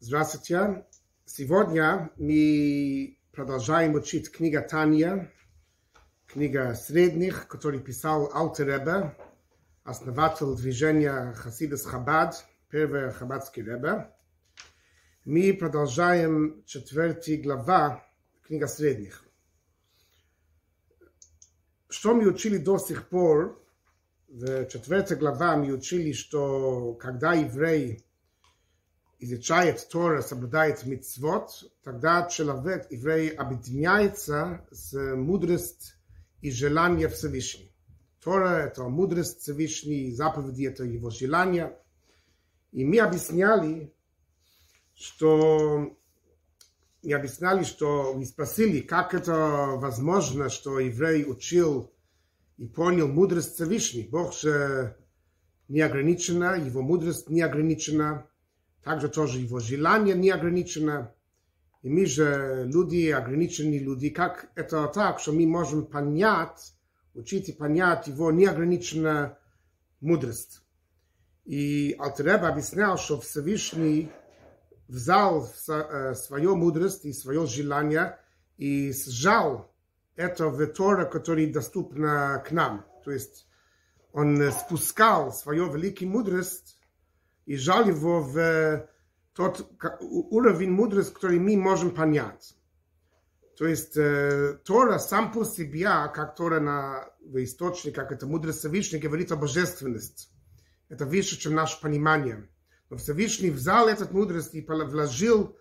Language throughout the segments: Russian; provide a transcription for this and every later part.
Здравствуйте. Сегодня мы продолжаем учить книга Таня, книга средних, который писал Алтеребе, основатель движения Хасидас Хабад, первый хабадский ребе. Мы продолжаем четвертая глава книга средних. Что мы учили до сих пор, в четвертой глава мы учили, что когда еврей изучает Тора, соблюдает мицвод, тогда человек, еврей, объединяется с мудрость и желание Всевышней. Тора – это мудрость Всевышней, заповеди – это его желание. И мы объясняли, что мы объясняли, что мы спросили, как это возможно, что еврей учил и понял мудрость Всевышней. Бог же не ограничена, его мудрость не ограничена, также тоже его желание не ограничено. И мы же люди, ограниченные люди, как это так, что мы можем понять, учить и понять его неограниченную мудрость. И Алтереба объяснял, что Всевышний взял свою мудрость и свое желание и сжал это в Торе, который доступна к нам. То есть он спускал свою великую мудрость и жал его в тот уровень мудрости, который мы можем понять. То есть э, Тора сам по себе, как Тора на, в источнике, как это мудрость Всевышний, говорит о божественности. Это выше, чем наше понимание. Но Всевышний взял этот мудрость и вложил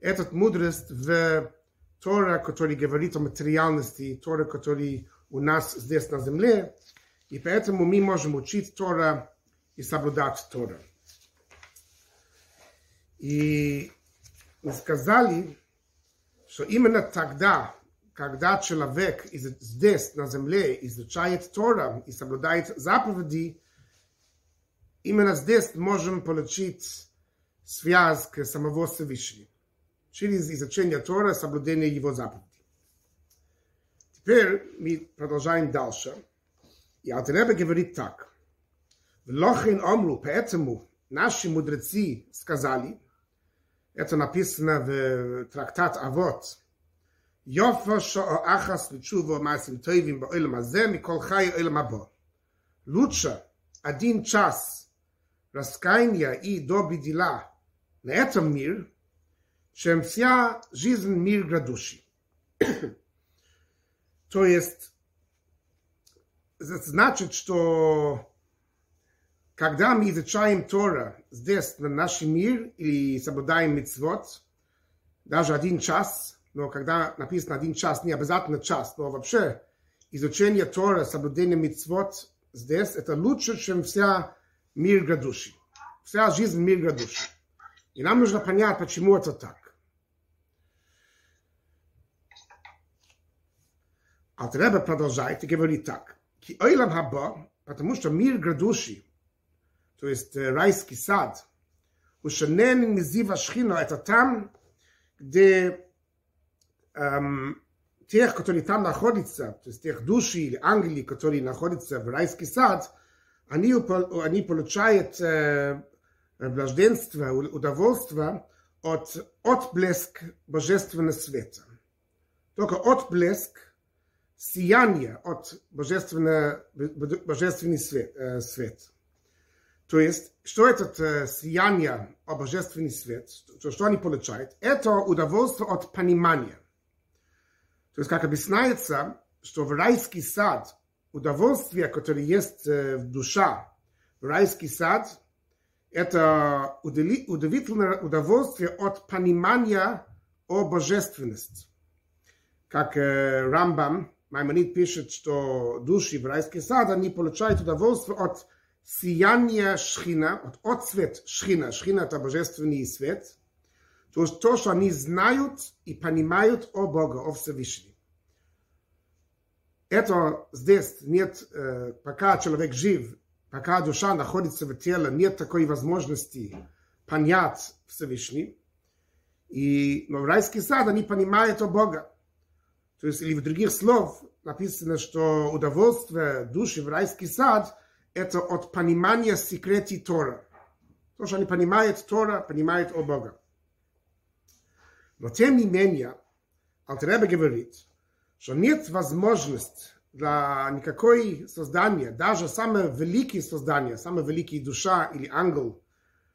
этот мудрость в Тора, который говорит о материальности, Тора, который у нас здесь на земле, и поэтому мы можем учить Тора и соблюдать Тора. И сказали, что именно тогда, когда человек здесь, на земле, изучает Тора и соблюдает заповеди, именно здесь можем получить связь к самого Всевышнего через изучение Тора, соблюдение его заповедей. Теперь мы продолжаем дальше. И Алтареба говорит так. Лохин Омру, поэтому наши мудрецы сказали, Это написано в трактат Авот. Йофо шо о ахас личуво масим тойвим ба баойлем азе микол хай ойлем або. Лучше один час раскаяния и доби дела на этом мир, чем вся жизнь мир градуши. То есть, это значит, что когда мы изучаем Тора здесь, на наш мир, или соблюдаем митцвот, даже один час, но когда написано один час, не обязательно час, но вообще изучение Тора, соблюдение митцвот здесь, это лучше, чем вся мир грядущий. Вся жизнь мир грядущий. И нам нужно понять, почему это так. Алтребе продолжает и говорит так. Ки ойлам хаба, потому что мир грядущий, то есть райский сад, ушанен мизива шхино, это там, где эм, тех, которые там находятся, то есть тех души или ангели, которые находятся в райский сад, они, они получают э, блажденство, удовольствие от отблеск божественного света. Только отблеск сияние от божественного, божественный свет, э, свет. То есть, что это э, сияние от божественный свет, что, что они получают, это удовольствие от понимания. То есть, как объясняется, что в райский сад удовольствие, которое есть э, в душа, в райский сад, это удивительное удовольствие от понимания о божественности. Как э, Рамбам Маймонид пишет, что души в райский сад, они получают удовольствие от сияния шхина, от отцвет шхина. Шхина – это божественный свет. То есть то, что они знают и понимают о Бога, о Всевышнем. Это здесь нет, э, пока человек жив, пока душа находится в теле, нет такой возможности понять Всевышний. И но в райский сад они понимают о Бога. То есть, или в других слов написано, что удовольствие души в райский сад – это от понимания секреты Тора. То, что они понимают Тора, понимают о Бога. Но тем не менее, Алтаребе говорит, что нет возможности для никакой создания, даже самое великое создание, самая великая душа или ангел,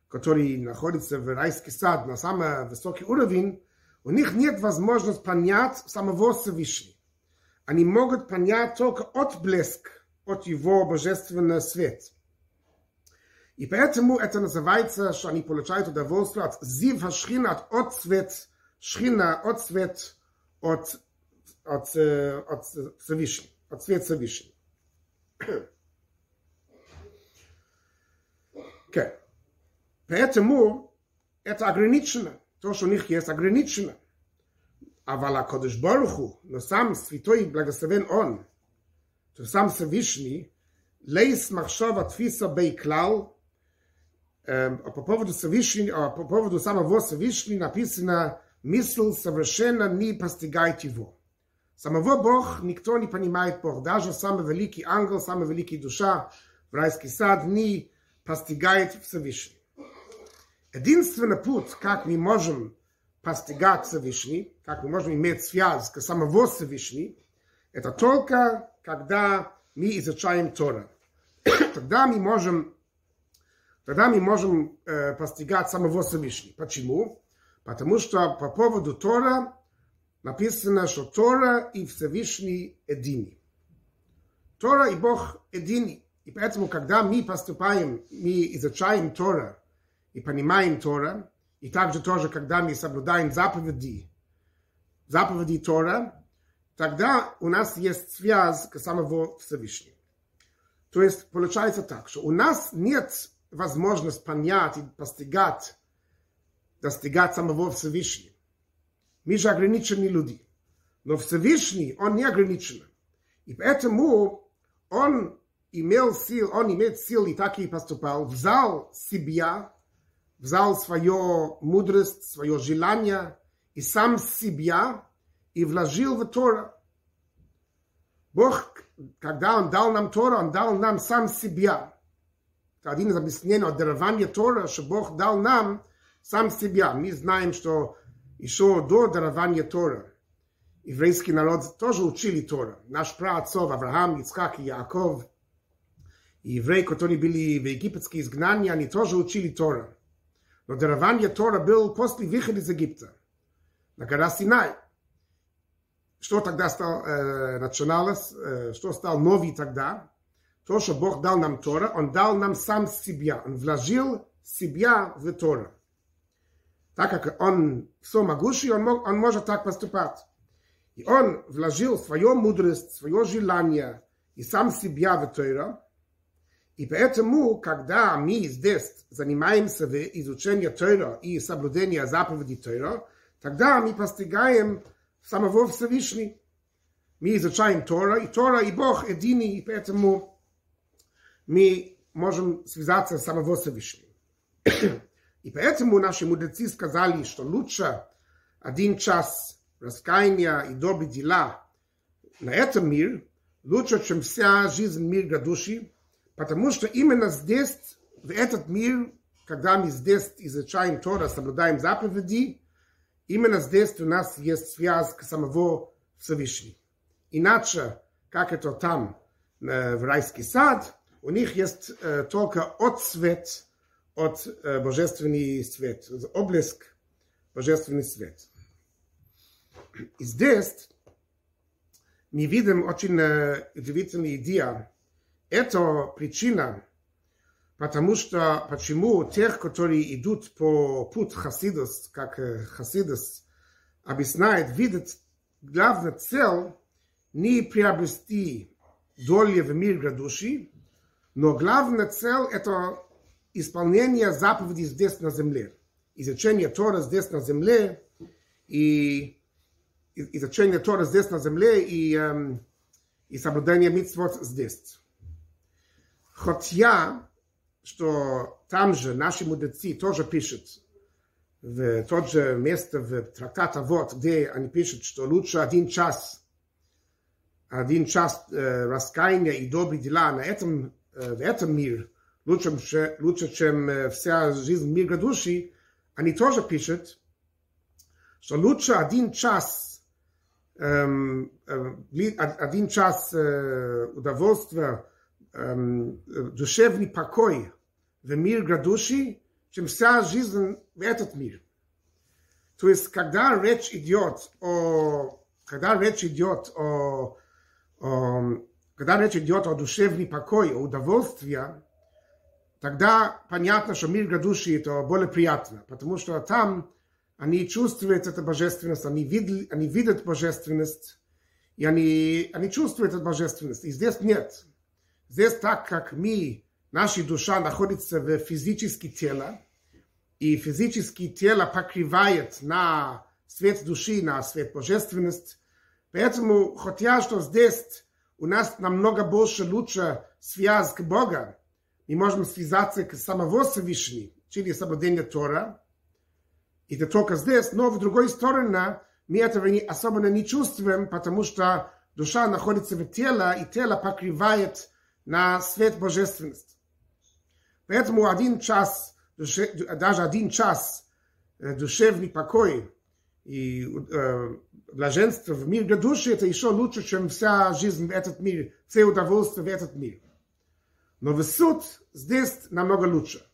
который находится в райский сад на самый высокий уровень, у них нет возможности понять самого Всевышнего. Они могут понять только отблеск от его божественного света. И поэтому это называется, что они получают удовольствие от зив хашхина, от отцвет шхина, отцвет от, от, от Всевышнего, от свет Всевышнего. Okay. Поэтому это ограничено. То, что у них есть, ограничено. אבל הקודש ברוך הוא, но сам святой благословен он, то сам Всевышний, лейс махшова тфиса бей клал, по поводу Всевышнего, по поводу самого Всевышнего написано мысль совершенно не постигает его. Самого Бог никто не понимает Бог, даже самый великий ангел, самый великий душа в райский сад не постигает Всевышний. Единственный путь, как мы можем постигать Всевышний, как мы можем иметь связь к самого Всевышней, это только когда мы изучаем Тора. Тогда мы можем, тогда мы можем э, постигать самого Всевышнего. Почему? Потому что по поводу Тора написано, что Тора и Всевышний едины. Тора и Бог едины. И поэтому, когда мы поступаем, мы изучаем Тора и понимаем Тора, и также тоже, когда мы соблюдаем заповеди, заповеди Тора, тогда у нас есть связь к самого Всевышнего. То есть получается так, что у нас нет возможности понять и постигать, достигать самого Всевышнего. Мы же ограничены люди. Но Всевышний, он не ограничен. И поэтому он имел сил, он имеет сил и так и поступал, взял себя, взял свою мудрость, свое желание и сам себя и вложил в Тора. Бог, когда Он дал нам Тора, Он дал нам сам себя. Это один из объяснений от дарования Тора, что Бог дал нам сам себя. Мы знаем, что еще до дарования Тора еврейский народ тоже учили Тора. Наш праотцов Авраам, Ицхак и Яков, и евреи, которые были в египетском изгнании, они тоже учили Тора. Но дарование Тора был после выхода из Египта, на гора Синай. Что тогда стало, э, начиналось, э, что стало новый тогда? То, что Бог дал нам Тора, Он дал нам сам себя. Он вложил себя в Тора. Так как Он все могущий, он, мог, он может так поступать. И Он вложил свою мудрость, свое желание и сам себя в Тора, и поэтому, когда мы здесь занимаемся в изучении Тора и соблюдении заповедей Тора, тогда мы постигаем самого Всевышнего. Мы изучаем Тора, и Тора и Бог едины, и поэтому мы можем связаться с самого Всевышнего. И поэтому наши мудрецы сказали, что лучше один час раскаяния и добрые дела на этом мир, лучше, чем вся жизнь мир грядущий, Потому что именно здесь, в этот мир, когда мы здесь изучаем Тора, соблюдаем заповеди, именно здесь у нас есть связь к самого Всевышнего. Иначе, как это там, в райский сад, у них есть э, только отцвет от э, божественный свет, облеск божественный свет. И здесь мы видим очень э, удивительную идею, это причина, потому что почему тех, которые идут по путь Хасидус, как Хасидус объясняет, видят главная цель не приобрести доли в мир грядущий, но главная цель это исполнение заповедей здесь на земле. Изучение Тора здесь на земле и изучение Тора здесь на земле и, эм, и соблюдение митцвот здесь. Хотя, что там же наши мудрецы тоже пишут, в тот же место в трактата вот, где они пишут, что лучше один час, один час э, раскаяния и добрые дела на этом, э, в этом мире, лучше, лучше чем э, вся жизнь мира души, они тоже пишут, что лучше один час, эм, э, один час э, удовольствия, душевный покой в мир грядущий, чем вся жизнь в этот мир. То есть, когда речь идет о, когда речь идет о, о когда речь идет о душевном покое, о удовольствии, тогда понятно, что мир грядущий это более приятно, потому что там они чувствуют эту божественность, они видят, они видят божественность, и они, они чувствуют эту божественность. И здесь нет. Здесь так, как мы, наша душа находится в физическом теле, и физическое тело покрывает на свет души, на свет божественность. Поэтому, хотя что здесь у нас намного больше лучше связь к Богу, мы можем связаться к самого Всевышнего через соблюдение Тора, и это только здесь, но в другой стороне мы этого не, особенно не чувствуем, потому что душа находится в теле, и тело покрывает на свет божественности. Поэтому один час, даже один час душевный покой и э, блаженство в мире души, это еще лучше, чем вся жизнь в этот мир, все удовольствия в этот мир. Но в суд здесь намного лучше.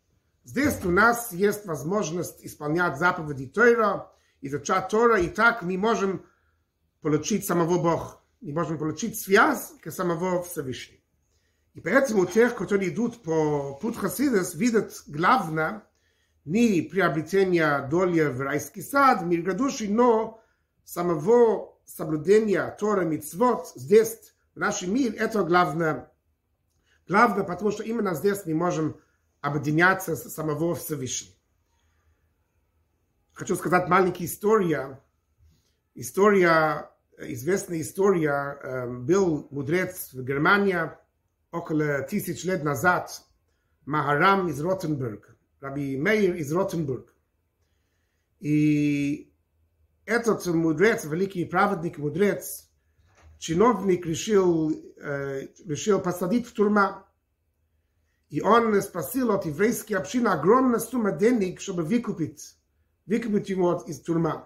Здесь у нас есть возможность исполнять заповеди Тора, изучать Тора, и так мы можем получить самого Бога. Мы можем получить связь к самого Всевышнего. И поэтому тех, которые идут по путь Хасидес, видят главное не приобретение доли в райский сад, мир грядущий, но самого соблюдения Тора Мицвод здесь, в нашем мире, это главное. Главное, потому что именно здесь мы можем объединяться с самого Всевышнего. Хочу сказать маленькая история. История, известная история, был мудрец в Германии около тысяч лет назад, Махарам из Ротенбург, Раби Мейер из Ротенбург. И этот мудрец, великий праведник мудрец, чиновник решил, решил посадить в тюрьму. И он спросил от еврейской общины огромную сумму денег, чтобы выкупить, выкупить его из тюрьмы.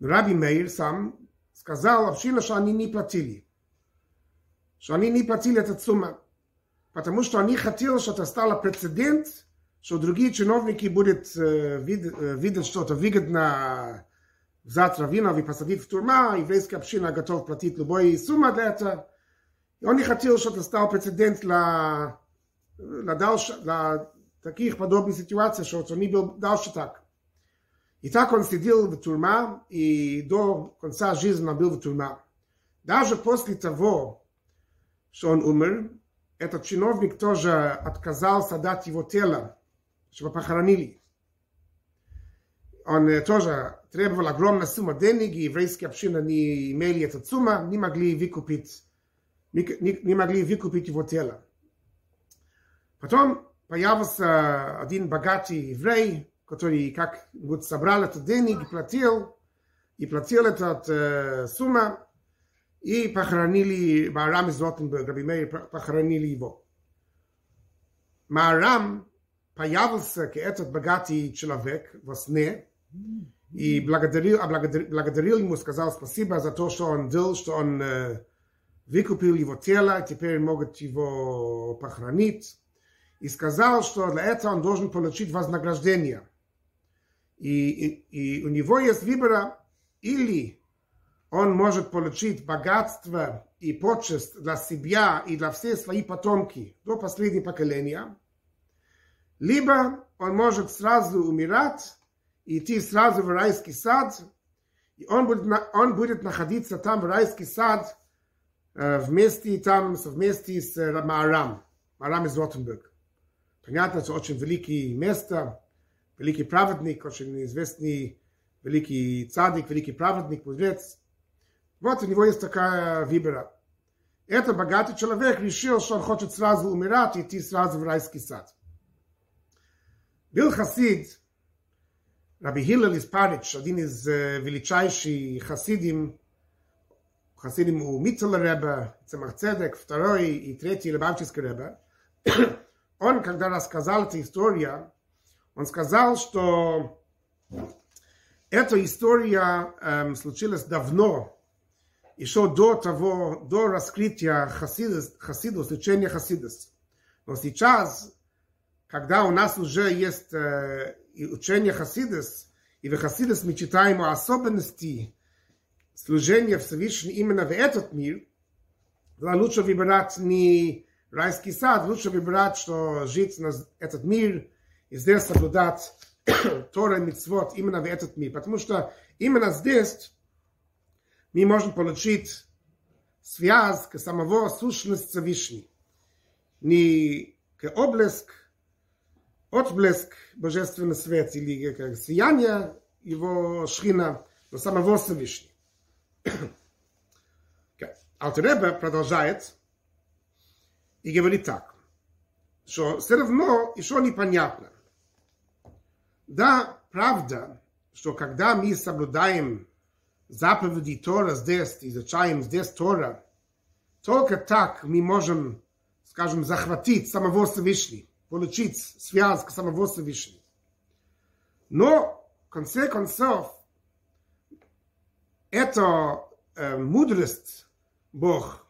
Раби Мейр сам сказал общине, что они не платили. Что они не платили эту сумму. Потому что они хотели, что это стало прецедент, что другие чиновники будут э, вид, э, видеть что-то выгодно взять раввинов и посадить в тюрьму, еврейская община готова платить любую сумму для этого. И он не хотел, это стал прецедент для, для, дальше, для таких подобных ситуаций, что он не был дальше так. И так он сидел в тюрьме, и до конца жизни он был в тюрьме. Даже после того, что он умер, этот чиновник тоже отказался дать его тело, чтобы похоронили. Он тоже требовал огромную сумму денег, и еврейские общины не имели эту сумму, не могли выкупить не, не могли выкупить его тело. Потом появился один богатый еврей, который как вот собрал этот денег, платил, и платил этот э, сумму, и похоронили Маарам из Ротенберг, Раби Мейр похоронили его. Маарам появился к этот богатый человек во сне, и благодарил, благодарил, благодарил ему, сказал спасибо за то, что он делал, что он э, выкупил его тело, теперь могут его похоронить, и сказал, что для этого он должен получить вознаграждение. И, и, и у него есть выбор, или он может получить богатство и почесть для себя и для всех своих потомки до последнего поколения, либо он может сразу умирать, идти сразу в райский сад, и он будет, он будет находиться там в райский сад вместе там, вместе с Маарам, Маарам из Ротенберг. Понятно, что очень великое место, великий праведник, очень известный великий цадик, великий праведник, мудрец. Вот у него есть такая выбора. Этот богатый человек решил, что он хочет сразу умирать и идти сразу в райский сад. Был хасид, Раби Хиллел из Парич, один из величайших хасидим, Хасидим у Митцела Ребе, Цемах Цедек, второй и третий Лебавческий Ребе, он, когда рассказал эту историю, он сказал, что Эта история эм, случилась давно, еще до того, до раскрытия хасидус, хасидус учения хасидус. Но сейчас, когда у нас уже есть э, учение хасидус, и в хасидус мы читаем о особенности служения Всевышнего именно в этот мир, лучше выбирать не райский сад, лучше выбирать, что жить на этот мир и здесь соблюдать Тора и Митцвот именно в этот мир. Потому что именно здесь мы можем получить связь к самого сущности Всевышней. Не к облеск, отблеск Божественного света или как сияние его шхина, но самого Всевышнего. Алтереба продолжает и говорит так, что все равно еще непонятно. Да, правда, что когда мы соблюдаем заповеди Тора здесь, изучаем здесь Тора, только так мы можем, скажем, захватить самого Всевышнего, получить связь к самого Всевышнего. Но, в конце концов, это э, мудрость Бог,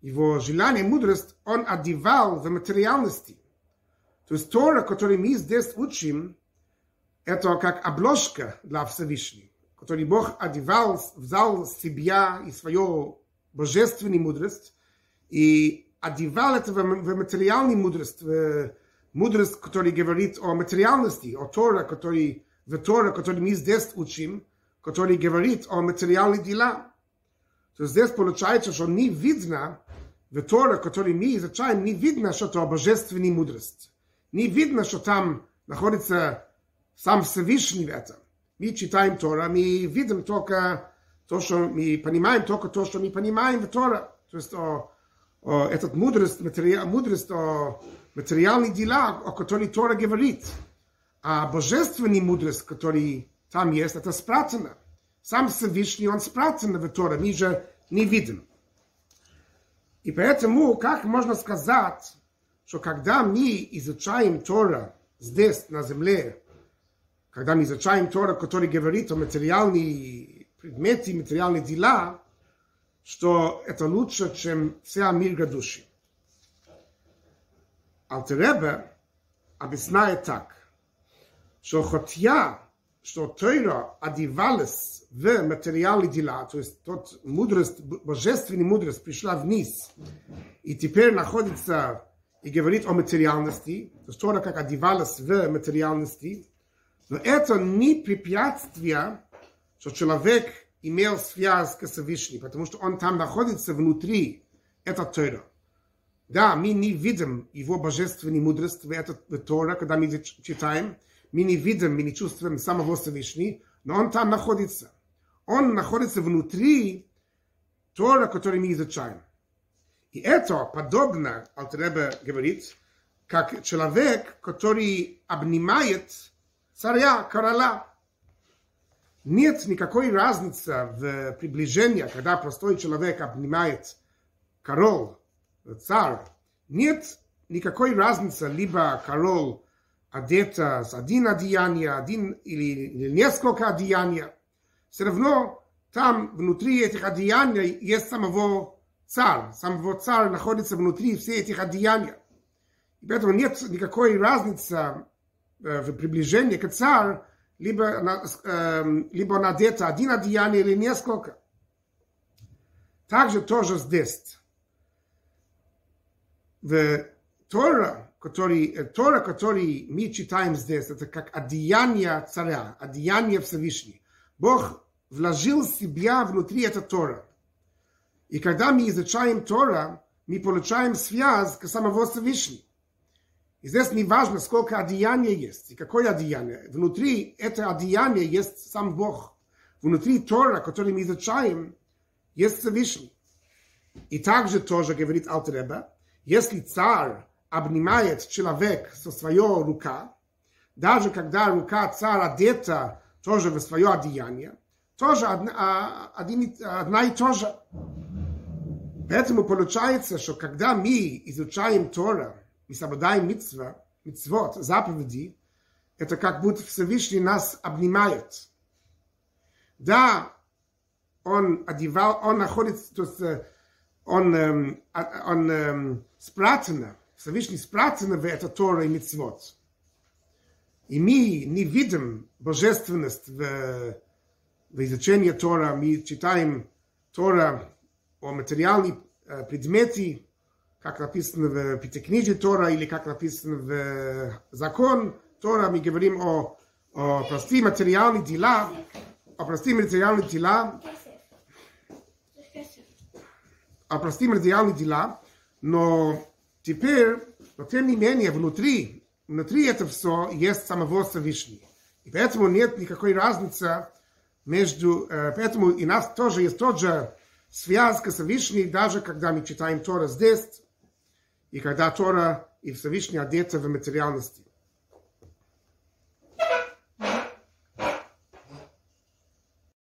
его желание, мудрость, он одевал в материальности. То есть Тора, который мы здесь учим, это как обложка для Всевышнего, который Бог одевал, взял себя и свою божественную мудрость и одевал это в, в материальную мудрость, в мудрость, которая говорит о материальности, о Тора, который, в Тора, который мы здесь учим, который говорит о материальных делах. То здесь получается, что не видно в Тора, который мы изучаем, не видно, что это божественная мудрость. Не видно, что там находится сам Всевышний в этом. Мы читаем Тора, мы видим только то, что мы понимаем, только то, что мы понимаем в Тора. То есть о, о, этот мудрость, материал, мудрость о материальных делах, о которой Тора говорит. А божественная мудрость, которая там есть, это спрятано. Сам Всевышний, он спрятан в Торе, мы же не видим. И поэтому, как можно сказать, что когда мы изучаем Тора здесь, на земле, когда мы изучаем Тора, который говорит о материальных предметах, материальных дела, что это лучше, чем вся мир грядущий. Алтеребе объясняет так, что хотя что Тойра одевалась в материальные дела, то есть тот мудрость, божественная мудрость пришла вниз и теперь находится и говорит о материальности, то есть Тора как одевалась в материальности, но это не препятствие, что человек имел связь с Всевышним, потому что он там находится внутри, это Тора. Да, мы не видим его божественной мудрости в этот в когда мы читаем, мы не видим, мы не чувствуем самого Всевышнего, но он там находится. Он находится внутри Тора, который мы изучаем. И это подобно, Алтеребе говорит, как человек, который обнимает царя, короля. Нет никакой разницы в приближении, когда простой человек обнимает король, царь. Нет никакой разницы, либо король одета с один одеяние, один или, или несколько одеяния, все равно там внутри этих одеяний есть самого царь. Самого царь находится внутри всех этих одеяний. И поэтому нет никакой разницы в приближении к царю, либо, э, либо он одет один одеяние или несколько. Также тоже здесь. В Тора который, Тора, который мы читаем здесь, это как одеяние царя, одеяние Всевышнего. Бог вложил себя внутри этого Тора. И когда мы изучаем Тора, мы получаем связь к самого Всевышнего. И здесь не важно, сколько одеяния есть и какое одеяние. Внутри это одеяние есть сам Бог. Внутри Тора, который мы изучаем, есть Всевышний. И также тоже говорит Алтереба, если царь обнимает человек со своей рука, даже когда рука царя одета тоже в свое одеяние, тоже одна, а, один, одна и то же. Поэтому получается, что когда мы изучаем Тора и соблюдаем митцва, митцвот, заповеди, это как будто Всевышний нас обнимает. Да, он одевал, он находится, то есть э, он, эм, а- он эм, спрятано, Всевышний спрятано в это Тора и Мицвот. И мы не видим божественность в, в изучении Тора, мы читаем Тора о материальной э, предмете, как написано в Пятикнижии Тора или как написано в закон Тора, мы говорим о, о простые материальные дела, о простые материальные дела, о простые материальные дела, но теперь, но тем не менее, внутри, внутри этого все есть самого Всевышнего. И поэтому нет никакой разницы между, э, поэтому и нас тоже есть тот же связка Всевышний, даже когда мы читаем Тора здесь, и когда Тора и Всевышний одеты в материальности.